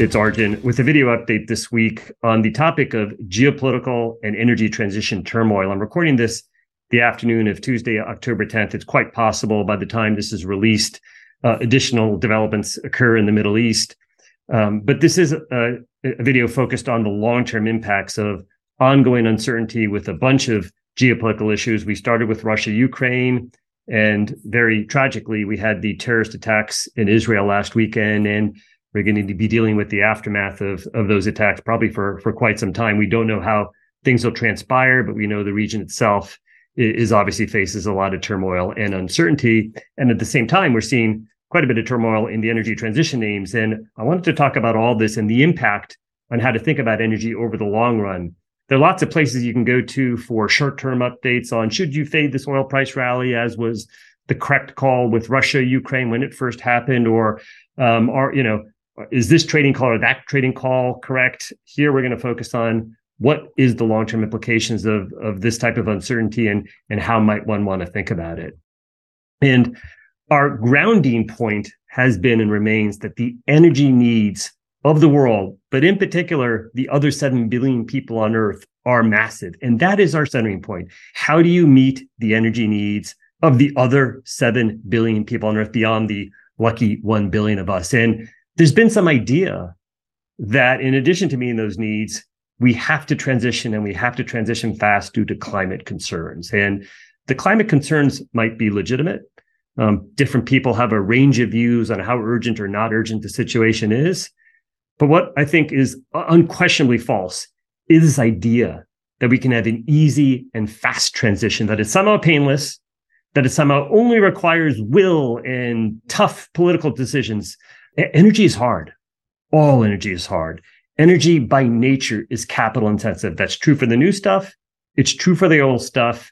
It's Arjun with a video update this week on the topic of geopolitical and energy transition turmoil. I'm recording this the afternoon of Tuesday, October 10th. It's quite possible by the time this is released, uh, additional developments occur in the Middle East. Um, but this is a, a video focused on the long term impacts of ongoing uncertainty with a bunch of geopolitical issues. We started with Russia, Ukraine, and very tragically, we had the terrorist attacks in Israel last weekend. And we're going to be dealing with the aftermath of, of those attacks probably for, for quite some time. We don't know how things will transpire, but we know the region itself is obviously faces a lot of turmoil and uncertainty. And at the same time, we're seeing quite a bit of turmoil in the energy transition names. And I wanted to talk about all this and the impact on how to think about energy over the long run. There are lots of places you can go to for short-term updates on should you fade this oil price rally, as was the correct call with Russia, Ukraine when it first happened, or um, are you know Uh, is this trading call or that trading call correct? Here we're going to focus on what is the long-term implications of of this type of uncertainty and and how might one want to think about it. And our grounding point has been and remains that the energy needs of the world, but in particular, the other 7 billion people on Earth are massive. And that is our centering point. How do you meet the energy needs of the other 7 billion people on Earth beyond the lucky 1 billion of us? And there's been some idea that in addition to meeting those needs, we have to transition and we have to transition fast due to climate concerns. And the climate concerns might be legitimate. Um, different people have a range of views on how urgent or not urgent the situation is. But what I think is unquestionably false is this idea that we can have an easy and fast transition, that is somehow painless, that it somehow only requires will and tough political decisions. Energy is hard. All energy is hard. Energy by nature is capital intensive. That's true for the new stuff. It's true for the old stuff.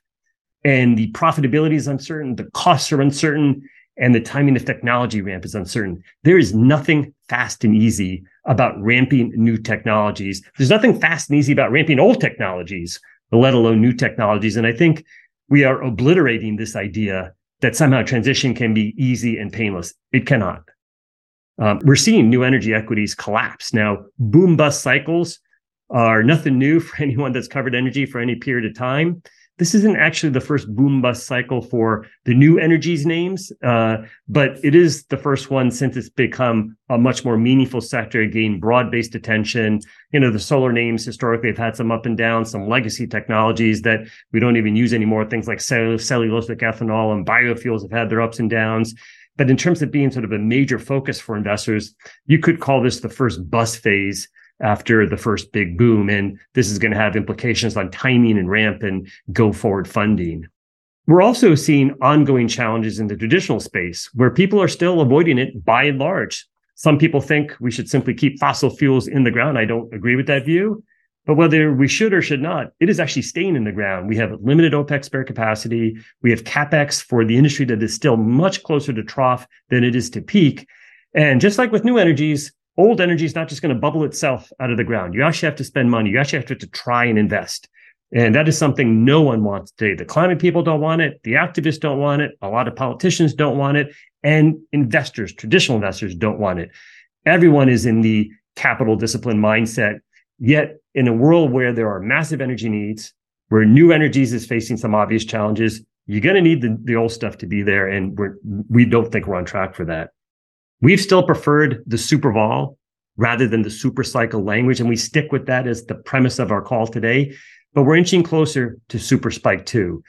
And the profitability is uncertain. The costs are uncertain and the timing of technology ramp is uncertain. There is nothing fast and easy about ramping new technologies. There's nothing fast and easy about ramping old technologies, let alone new technologies. And I think we are obliterating this idea that somehow transition can be easy and painless. It cannot. Um, we're seeing new energy equities collapse. Now, boom bust cycles are nothing new for anyone that's covered energy for any period of time this isn't actually the first boom bust cycle for the new energies names, uh, but it is the first one since it's become a much more meaningful sector, gained broad based attention. You know, the solar names historically have had some up and down, some legacy technologies that we don't even use anymore. Things like cellulosic ethanol and biofuels have had their ups and downs. But in terms of being sort of a major focus for investors, you could call this the first bus phase after the first big boom. And this is going to have implications on timing and ramp and go forward funding. We're also seeing ongoing challenges in the traditional space where people are still avoiding it by and large. Some people think we should simply keep fossil fuels in the ground. I don't agree with that view. But whether we should or should not, it is actually staying in the ground. We have limited OPEC spare capacity. We have capex for the industry that is still much closer to trough than it is to peak. And just like with new energies, old energy is not just going to bubble itself out of the ground. You actually have to spend money. You actually have to, try and invest. And that is something no one wants today. The climate people don't want it. The activists don't want it. A lot of politicians don't want it. And investors, traditional investors don't want it. Everyone is in the capital discipline mindset. Yet in a world where there are massive energy needs, where new energies is facing some obvious challenges, you're going to need the, the old stuff to be there. And we're, we don't think we're on track for that. We've still preferred the super vol rather than the super cycle language, and we stick with that as the premise of our call today. But we're inching closer to super spike two.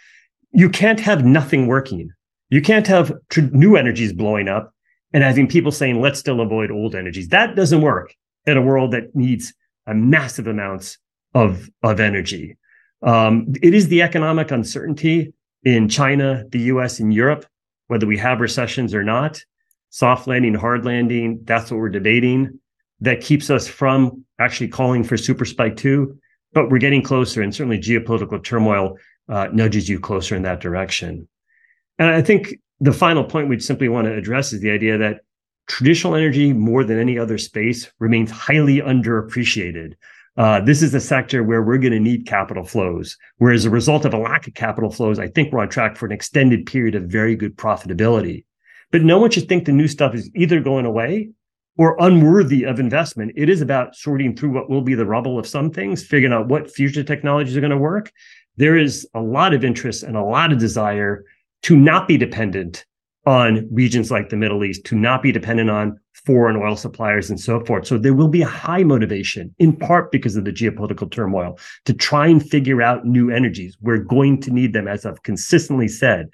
You can't have nothing working. You can't have tr- new energies blowing up and having people saying, let's still avoid old energies. That doesn't work in a world that needs a massive amounts of, of energy. Um, it is the economic uncertainty in China, the US, and Europe, whether we have recessions or not, soft landing, hard landing, that's what we're debating. That keeps us from actually calling for super spike two, but we're getting closer, and certainly geopolitical turmoil uh, nudges you closer in that direction. And I think the final point we'd simply want to address is the idea that traditional energy, more than any other space, remains highly underappreciated. Uh, this is a sector where we're going to need capital flows. Where as a result of a lack of capital flows, I think we're on track for an extended period of very good profitability. But no one should think the new stuff is either going away or unworthy of investment. It is about sorting through what will be the rubble of some things, figuring out what future technologies are going to work. There is a lot of interest and a lot of desire to not be dependent on regions like the Middle East, to not be dependent on foreign oil suppliers and so forth. So there will be a high motivation, in part because of the geopolitical turmoil, to try and figure out new energies. We're going to need them, as I've consistently said.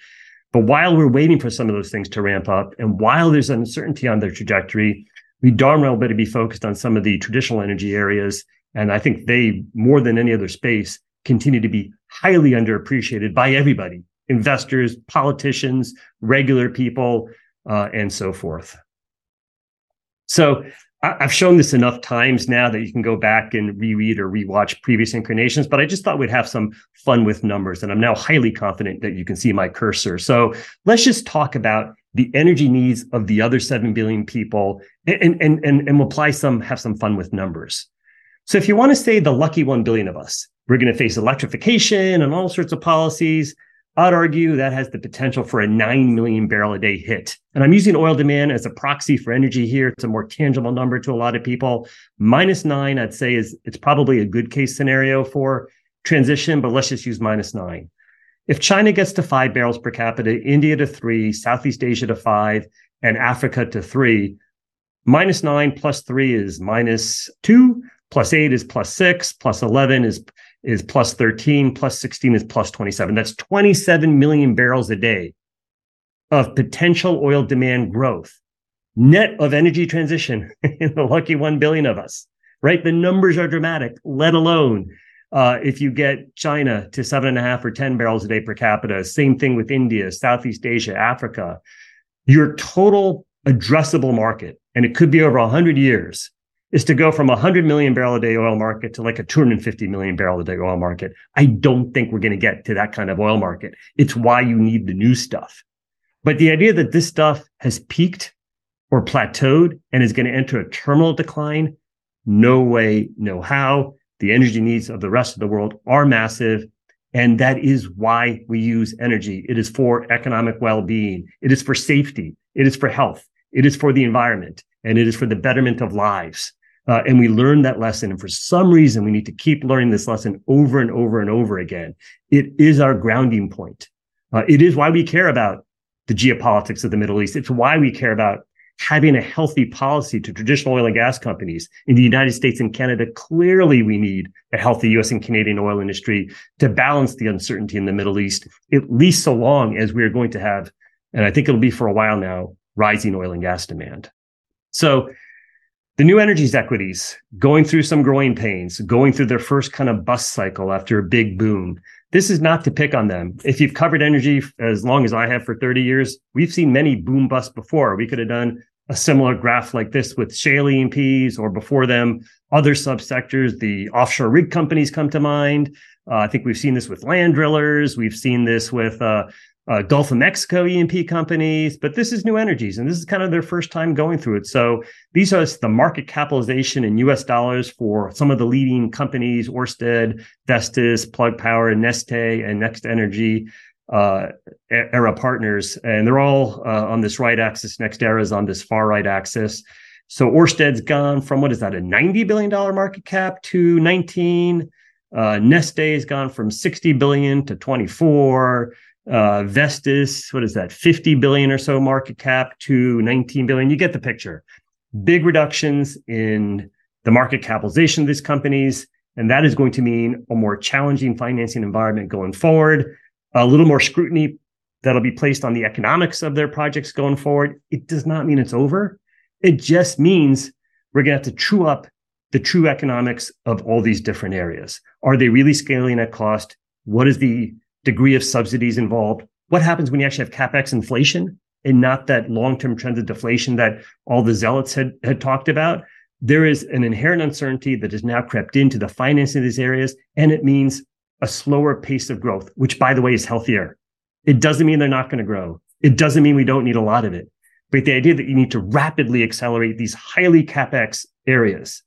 But while we're waiting for some of those things to ramp up, and while there's uncertainty on their trajectory, we darn well better be focused on some of the traditional energy areas. And I think they, more than any other space, continue to be highly underappreciated by everybody investors, politicians, regular people, uh, and so forth. So I've shown this enough times now that you can go back and reread or rewatch previous incarnations, but I just thought we'd have some fun with numbers. And I'm now highly confident that you can see my cursor. So let's just talk about the energy needs of the other 7 billion people and, and, and, and we'll apply some, have some fun with numbers. So if you want to say the lucky 1 billion of us, we're going to face electrification and all sorts of policies. I'd argue that has the potential for a 9 million barrel a day hit. And I'm using oil demand as a proxy for energy here. It's a more tangible number to a lot of people. Minus nine, I'd say, is it's probably a good case scenario for transition, but let's just use minus nine. If China gets to five barrels per capita, India to three, Southeast Asia to five, and Africa to three, minus nine plus three is minus two, plus eight is plus six, plus 11 is is plus 13, plus 16 is plus 27. That's 27 million barrels a day of potential oil demand growth, net of energy transition in the lucky 1 billion of us, right? The numbers are dramatic, let alone uh, if you get China to seven and a half or 10 barrels a day per capita, same thing with India, Southeast Asia, Africa, your total addressable market, and it could be over 100 years, is to go from a 100 million barrel a day oil market to like a 250 million barrel a day oil market. I don't think we're going to get to that kind of oil market. It's why you need the new stuff. But the idea that this stuff has peaked or plateaued and is going to enter a terminal decline, no way, no how. The energy needs of the rest of the world are massive. And that is why we use energy. It is for economic well being, it is for safety, it is for health, it is for the environment, and it is for the betterment of lives. Uh, and we learned that lesson. And for some reason, we need to keep learning this lesson over and over and over again. It is our grounding point. Uh, it is why we care about the geopolitics of the Middle East. It's why we care about having a healthy policy to traditional oil and gas companies in the United States and Canada. Clearly, we need a healthy US and Canadian oil industry to balance the uncertainty in the Middle East, at least so long as we are going to have, and I think it'll be for a while now, rising oil and gas demand. So the new energies equities going through some growing pains, going through their first kind of bust cycle after a big boom. This is not to pick on them. If you've covered energy as long as I have for 30 years, we've seen many boom busts before. We could have done a similar graph like this with shale E&Ps or before them, other subsectors. The offshore rig companies come to mind. Uh, I think we've seen this with land drillers. We've seen this with uh, uh, Gulf of Mexico E&P companies, but this is new energies, and this is kind of their first time going through it. So these are the market capitalization in U.S. dollars for some of the leading companies: Orsted, Vestas, Plug Power, Neste, and Next Energy. Uh, era partners, and they're all uh, on this right axis. Next Era is on this far right axis. So Orsted's gone from what is that a ninety billion dollar market cap to nineteen. Uh, Neste has gone from sixty billion to twenty four uh, Vestas, what is that, 50 billion or so market cap to 19 billion. You get the picture. Big reductions in the market capitalization of these companies. And that is going to mean a more challenging financing environment going forward, a little more scrutiny that'll be placed on the economics of their projects going forward. It does not mean it's over. It just means we're going to have to true up the true economics of all these different areas. Are they really scaling at cost? What is the degree of subsidies involved. What happens when you actually have capex inflation and not that long-term trend of deflation that all the zealots had, had talked about? There is an inherent uncertainty that has now crept into the financing of these areas, and it means a slower pace of growth, which by the way is healthier. It doesn't mean they're not going to grow. It doesn't mean we don't need a lot of it. But the idea that you need to rapidly accelerate these highly capex areas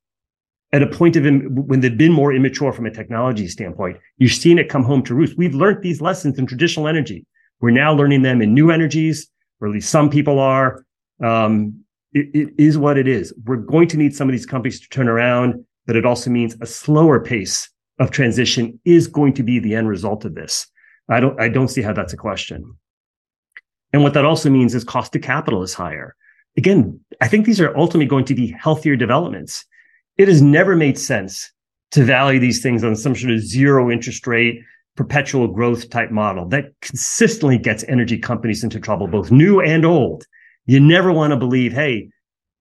at a point of when they've been more immature from a technology standpoint. You're seeing it come home to roost. We've learned these lessons in traditional energy. We're now learning them in new energies, or at least some people are. Um, it, it is what it is. We're going to need some of these companies to turn around, but it also means a slower pace of transition is going to be the end result of this. I don't I don't see how that's a question. And what that also means is cost of capital is higher. Again, I think these are ultimately going to be healthier developments. It has never made sense to value these things on some sort of zero interest rate, perpetual growth type model that consistently gets energy companies into trouble, both new and old. You never want to believe, hey,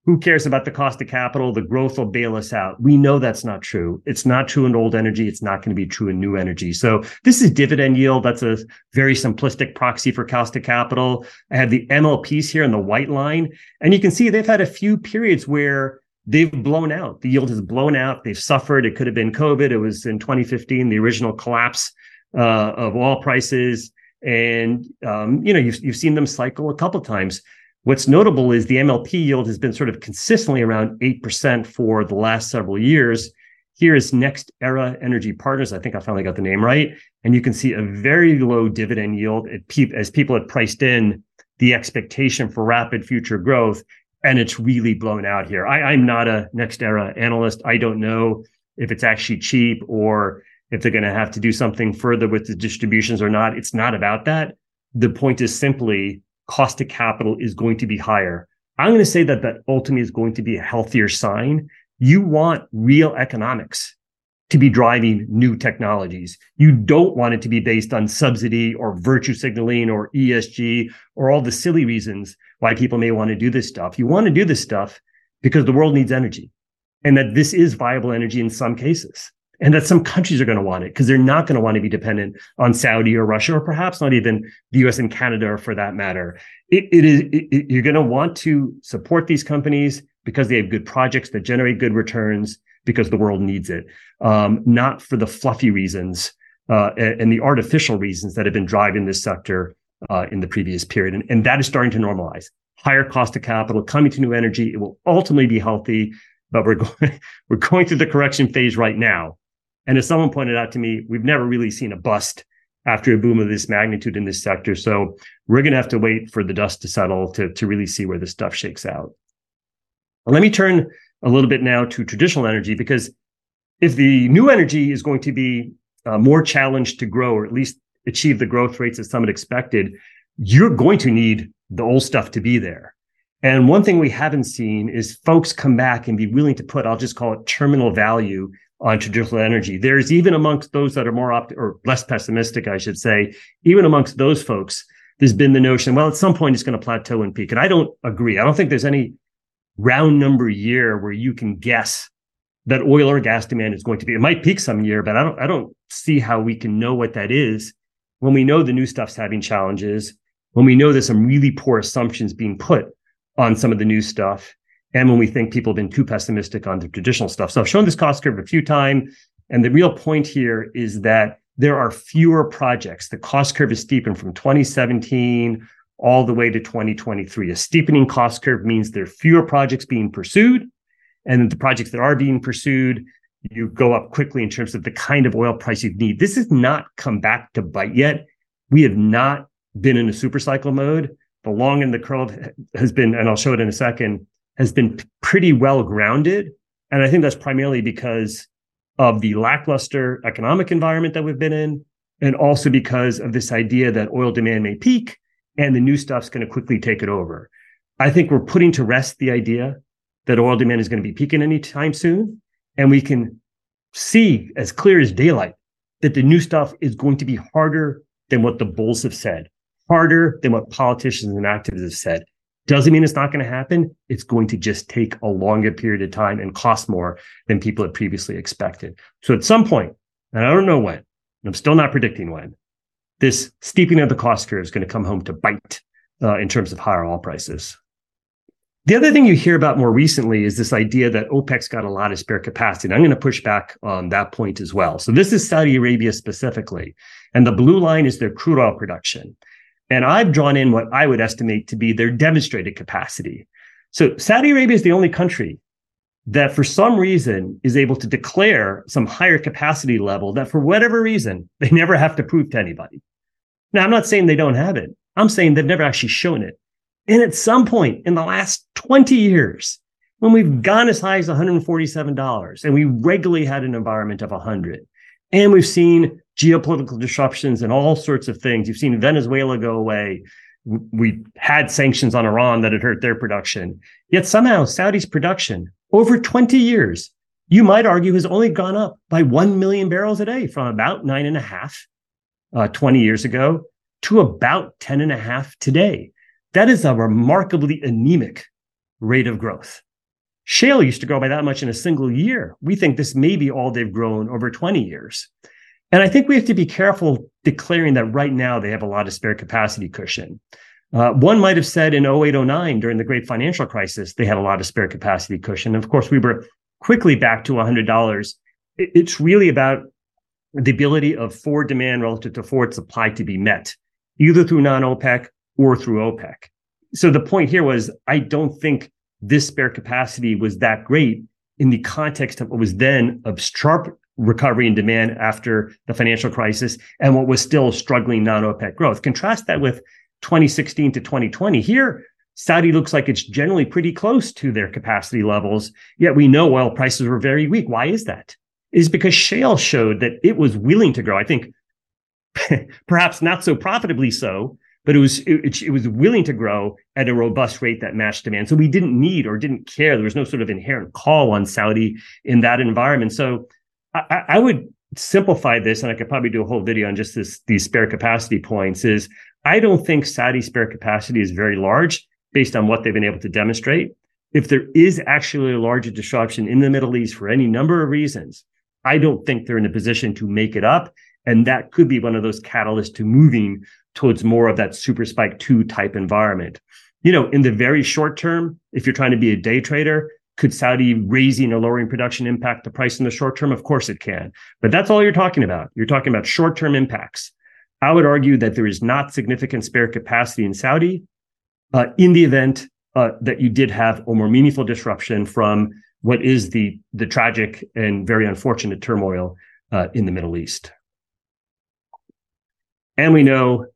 who cares about the cost of capital? The growth will bail us out. We know that's not true. It's not true in old energy. It's not going to be true in new energy. So this is dividend yield. That's a very simplistic proxy for cost of capital. I have the MLPs here in the white line, and you can see they've had a few periods where they've blown out. The yield has blown out. They've suffered. It could have been COVID. It was in 2015, the original collapse uh, of oil prices. And um, you know, you've you've seen them cycle a couple times. What's notable is the MLP yield has been sort of consistently around 8% for the last several years. Here is Next Era Energy Partners. I think I finally got the name right. And you can see a very low dividend yield as people had priced in the expectation for rapid future growth. And it's really blown out here. I, am not a NextEra analyst. I don't know if it's actually cheap or if they're going to have to do something further with the distributions or not. It's not about that. The point is simply cost of capital is going to be higher. I'm going to say that that ultimately is going to be a healthier sign. You want real economics to be driving new technologies. You don't want it to be based on subsidy or virtue signaling or ESG or all the silly reasons why people may want to do this stuff. You want to do this stuff because the world needs energy and that this is viable energy in some cases and that some countries are going to want it because they're not going to want to be dependent on Saudi or Russia or perhaps not even the US and Canada for that matter. It, it is it, you're going to want to support these companies because they have good projects that generate good returns because the world needs it, um, not for the fluffy reasons uh, and, the artificial reasons that have been driving this sector uh, in the previous period, and, and that is starting to normalize. Higher cost of capital coming to new energy, it will ultimately be healthy but we're going we're going through the correction phase right now and as someone pointed out to me, we've never really seen a bust after a boom of this magnitude in this sector. So we're going to have to wait for the dust to settle to, to really see where this stuff shakes out. let me turn a little bit now to traditional energy because if the new energy is going to be uh, more challenged to grow or at least achieve the growth rates that some had expected, you're going to need the old stuff to be there. And one thing we haven't seen is folks come back and be willing to put, I'll just call it terminal value on traditional energy. There's even amongst those that are more opt or less pessimistic, I should say, even amongst those folks, there's been the notion, well, at some point it's going to plateau and peak. And I don't agree. I don't think there's any round number year where you can guess that oil or gas demand is going to be. It might peak some year, but I don't I don't see how we can know what that is when we know the new stuff's having challenges, when we know there's some really poor assumptions being put on some of the new stuff and when we think people have been too pessimistic on the traditional stuff. So I've shown this cost curve a few times. And the real point here is that there are fewer projects. The cost curve is steepened from 2017 all the way to 2023. A steepening cost curve means there are fewer projects being pursued. And the projects that are being pursued, you go up quickly in terms of the kind of oil price you need. This has not come back to bite yet. We have not been in a super cycle mode. The long and the curve has been, and I'll show it in a second, has been pretty well grounded. And I think that's primarily because of the lackluster economic environment that we've been in, and also because of this idea that oil demand may peak and the new stuff's going to quickly take it over. I think we're putting to rest the idea that oil demand is going to be peaking anytime soon. And we can see as clear as daylight that the new stuff is going to be harder than what the bulls have said, harder than what politicians and activists have said. Doesn't mean it's not going to happen. It's going to just take a longer period of time and cost more than people had previously expected. So at some point, and I don't know when, I'm still not predicting when, this steepening of the cost curve is going to come home to bite uh, in terms of higher oil prices. The other thing you hear about more recently is this idea that OPEC's got a lot of spare capacity. And I'm going to push back on that point as well. So this is Saudi Arabia specifically. And the blue line is their crude oil production. And I've drawn in what I would estimate to be their demonstrated capacity. So Saudi Arabia is the only country that for some reason is able to declare some higher capacity level that for whatever reason they never have to prove to anybody. Now, I'm not saying they don't have it. I'm saying they've never actually shown it. And at some point in the last 20 years, when we've gone as high as $147 and we regularly had an environment of 100 and we've seen geopolitical disruptions and all sorts of things you've seen venezuela go away we had sanctions on iran that had hurt their production yet somehow saudi's production over 20 years you might argue has only gone up by 1 million barrels a day from about nine and a half uh, 20 years ago to about 10 and a half today that is a remarkably anemic rate of growth Shale used to grow by that much in a single year. We think this may be all they've grown over 20 years. And I think we have to be careful declaring that right now they have a lot of spare capacity cushion. Uh, one might have said in 0809 during the great financial crisis, they had a lot of spare capacity cushion. Of course, we were quickly back to $100. It's really about the ability of forward demand relative to forward supply to be met, either through non OPEC or through OPEC. So the point here was I don't think this spare capacity was that great in the context of what was then a sharp recovery in demand after the financial crisis and what was still struggling non-OPEC growth. Contrast that with 2016 to 2020. Here, Saudi looks like it's generally pretty close to their capacity levels, yet we know oil prices were very weak. Why is that? Is because shale showed that it was willing to grow. I think perhaps not so profitably so, but it was it, it, was willing to grow at a robust rate that matched demand. So we didn't need or didn't care. There was no sort of inherent call on Saudi in that environment. So I, I would simplify this, and I could probably do a whole video on just this these spare capacity points. Is I don't think Saudi spare capacity is very large based on what they've been able to demonstrate. If there is actually a larger disruption in the Middle East for any number of reasons, I don't think they're in a position to make it up. And that could be one of those catalysts to moving towards more of that super spike two type environment. You know, in the very short term, if you're trying to be a day trader, could Saudi raising or lowering production impact the price in the short term? Of course it can. But that's all you're talking about. You're talking about short term impacts. I would argue that there is not significant spare capacity in Saudi uh, in the event uh, that you did have a more meaningful disruption from what is the the tragic and very unfortunate turmoil uh, in the Middle East. And we know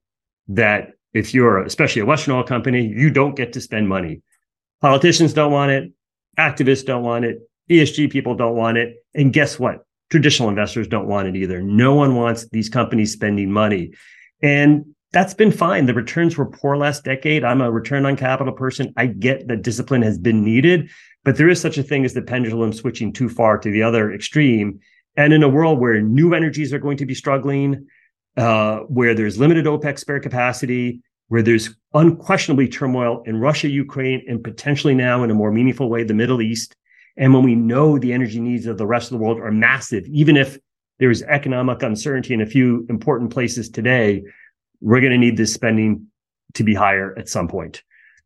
that if you're especially a Western oil company, you don't get to spend money. Politicians don't want it. Activists don't want it. ESG people don't want it. And guess what? Traditional investors don't want it either. No one wants these companies spending money. And that's been fine. The returns were poor last decade. I'm a return on capital person. I get that discipline has been needed, but there is such a thing as the pendulum switching too far to the other extreme. And in a world where new energies are going to be struggling, uh, where there's limited OPEC spare capacity, where there's unquestionably turmoil in Russia, Ukraine, and potentially now in a more meaningful way, the Middle East. And when we know the energy needs of the rest of the world are massive, even if there's economic uncertainty in a few important places today, we're going to need this spending to be higher at some point.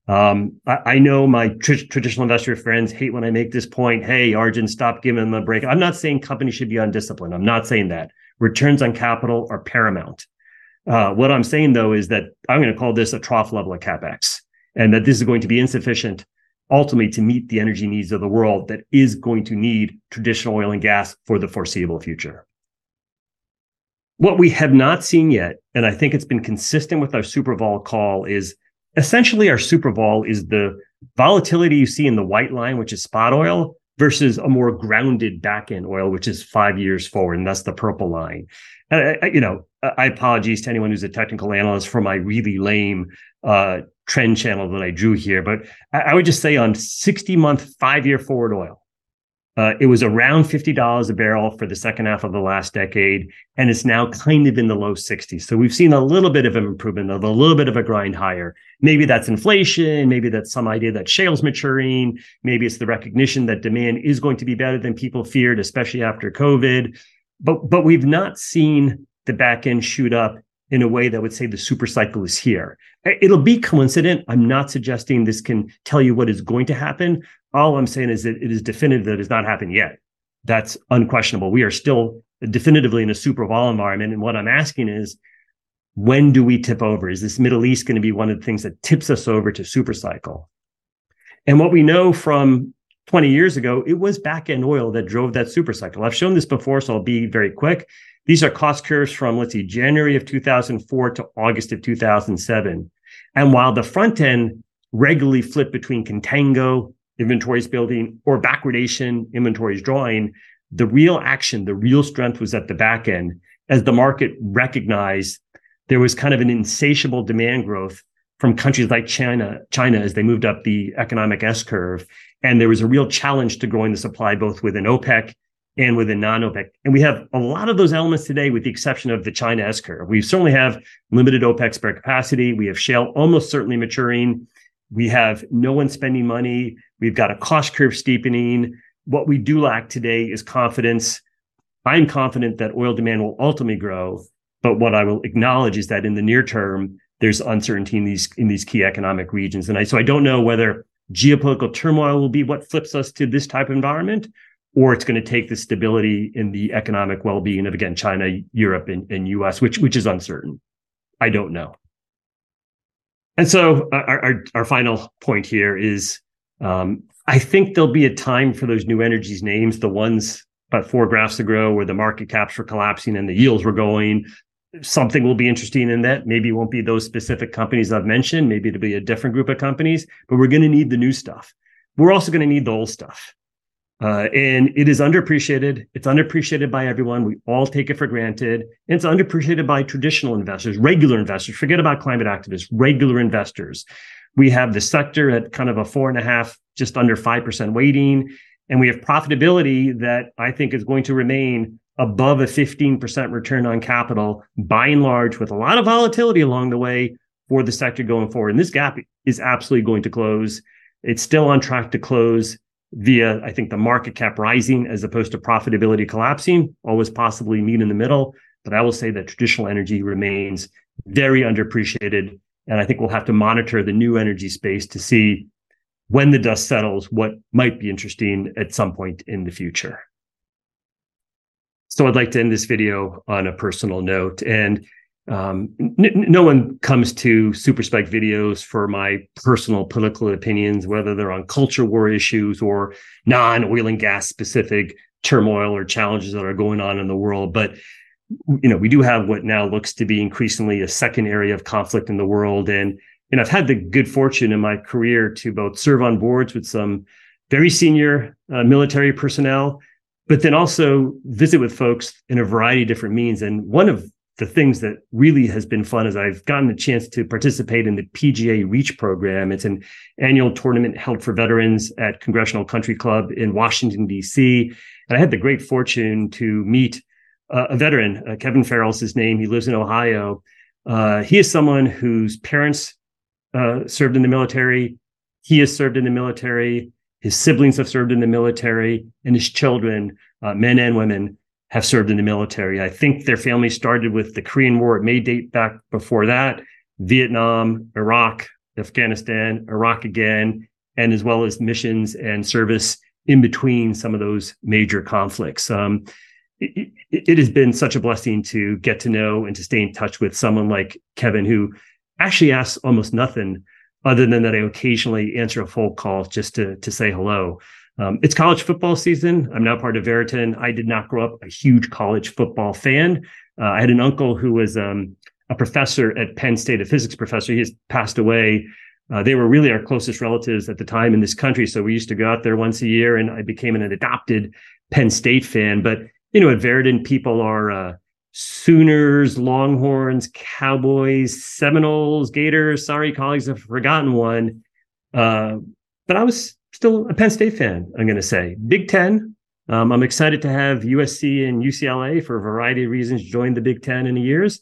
Um, I, I, know my tr- traditional investor friends hate when I make this point. Hey, Arjun, stop giving them a break. I'm not saying companies should be undisciplined. I'm not saying that returns on capital are paramount. Uh, what I'm saying though is that I'm going to call this a trough level of capex, and that this is going to be insufficient ultimately to meet the energy needs of the world that is going to need traditional oil and gas for the foreseeable future. What we have not seen yet, and I think it's been consistent with our super vol call, is essentially our super vol is the volatility you see in the white line, which is spot oil, versus a more grounded back end oil, which is five years forward. And that's the purple line. And I, you know, I apologize to anyone who's a technical analyst for my really lame uh, trend channel that I drew here. But I, I would just say on 60 month, five year forward oil, uh, it was around $50 a barrel for the second half of the last decade, and it's now kind of in the low 60s. So we've seen a little bit of an improvement, of a little bit of a grind higher. Maybe that's inflation. Maybe that's some idea that shale's maturing. Maybe it's the recognition that demand is going to be better than people feared, especially after COVID. But but we've not seen the back end shoot up in a way that would say the super cycle is here. It'll be coincident. I'm not suggesting this can tell you what is going to happen. All I'm saying is that it is definitive that it has not happened yet. That's unquestionable. We are still definitively in a super vol environment. And what I'm asking is, when do we tip over? Is this Middle East going to be one of the things that tips us over to super cycle? And what we know from 20 years ago, it was back end oil that drove that super cycle. I've shown this before, so I'll be very quick. These are cost curves from, let's see, January of 2004 to August of 2007. And while the front end regularly flipped between contango, inventories building, or backwardation, inventories drawing. The real action, the real strength was at the back end as the market recognized there was kind of an insatiable demand growth from countries like China, China as they moved up the economic S curve. And there was a real challenge to growing the supply both within OPEC and within non-OPEC. And we have a lot of those elements today, with the exception of the China S curve. We certainly have limited OPEC spare capacity. We have shale almost certainly maturing. We have no one spending money. We've got a cost curve steepening. What we do lack today is confidence. I'm confident that oil demand will ultimately grow. But what I will acknowledge is that in the near term, there's uncertainty in these in these key economic regions. And I so I don't know whether geopolitical turmoil will be what flips us to this type of environment, or it's going to take the stability in the economic well-being of again China, Europe, and, and US, which which is uncertain. I don't know. And so uh, our, our, our final point here is um, I think there'll be a time for those new energies names, the ones about four graphs ago where the market caps were collapsing and the yields were going. Something will be interesting in that. Maybe it won't be those specific companies I've mentioned. Maybe it'll be a different group of companies, but we're going to need the new stuff. We're also going to need the old stuff. Uh, and it is underappreciated. It's underappreciated by everyone. We all take it for granted. And it's underappreciated by traditional investors, regular investors. Forget about climate activists, regular investors. We have the sector at kind of a four and a half, just under 5% weighting. And we have profitability that I think is going to remain above a 15% return on capital by and large, with a lot of volatility along the way for the sector going forward. And this gap is absolutely going to close. It's still on track to close via, I think, the market cap rising as opposed to profitability collapsing, always possibly meet in the middle. But I will say that traditional energy remains very underappreciated. And I think we'll have to monitor the new energy space to see when the dust settles what might be interesting at some point in the future. So I'd like to end this video on a personal note. And um, n- no one comes to super videos for my personal political opinions whether they're on culture war issues or non-oil and gas specific turmoil or challenges that are going on in the world. But you know we do have what now looks to be increasingly a second area of conflict in the world. And and i've had the good fortune in my career to both serve on boards with some very senior uh, military personnel but then also visit with folks in a variety of different means. And one of the things that really has been fun is I've gotten a chance to participate in the PGA Reach program. It's an annual tournament held for veterans at Congressional Country Club in Washington, D.C. And I had the great fortune to meet uh, a veteran, uh, Kevin Farrell's his name. He lives in Ohio. Uh, he is someone whose parents uh, served in the military. He has served in the military. His siblings have served in the military, and his children, uh, men and women, have served in the military. I think their family started with the Korean War. It may date back before that, Vietnam, Iraq, Afghanistan, Iraq again, and as well as missions and service in between some of those major conflicts. Um, it, it, it, has been such a blessing to get to know and to stay in touch with someone like Kevin, who actually asks almost nothing other than that I occasionally answer a phone call just to to say hello. Um, it's college football season. I'm now part of Veriten. I did not grow up a huge college football fan. Uh, I had an uncle who was um, a professor at Penn State, a physics professor. He has passed away. Uh, they were really our closest relatives at the time in this country. So we used to go out there once a year, and I became an adopted Penn State fan. But you know, at Veriten, people are uh, Sooners, Longhorns, Cowboys, Seminoles, Gators. Sorry, colleagues, I've forgotten one. Uh, but I was still a Penn State fan, I'm going to say. Big Ten. Um, I'm excited to have USC and UCLA for a variety of reasons join the Big Ten in the years.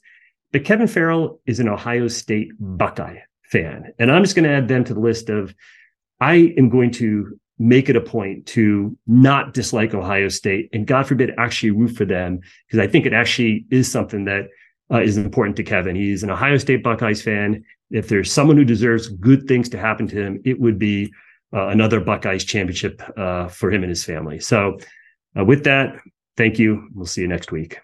But Kevin Farrell is an Ohio State Buckeye fan. And I'm just going to add them to the list of I am going to make it a point to not dislike Ohio State and God forbid actually root for them because I think it actually is something that uh, is important to Kevin. He's an Ohio State Buckeyes fan. If there's someone who deserves good things to happen to him, it would be uh, another Buckeyes championship uh, for him and his family. So, uh, with that, thank you. We'll see you next week.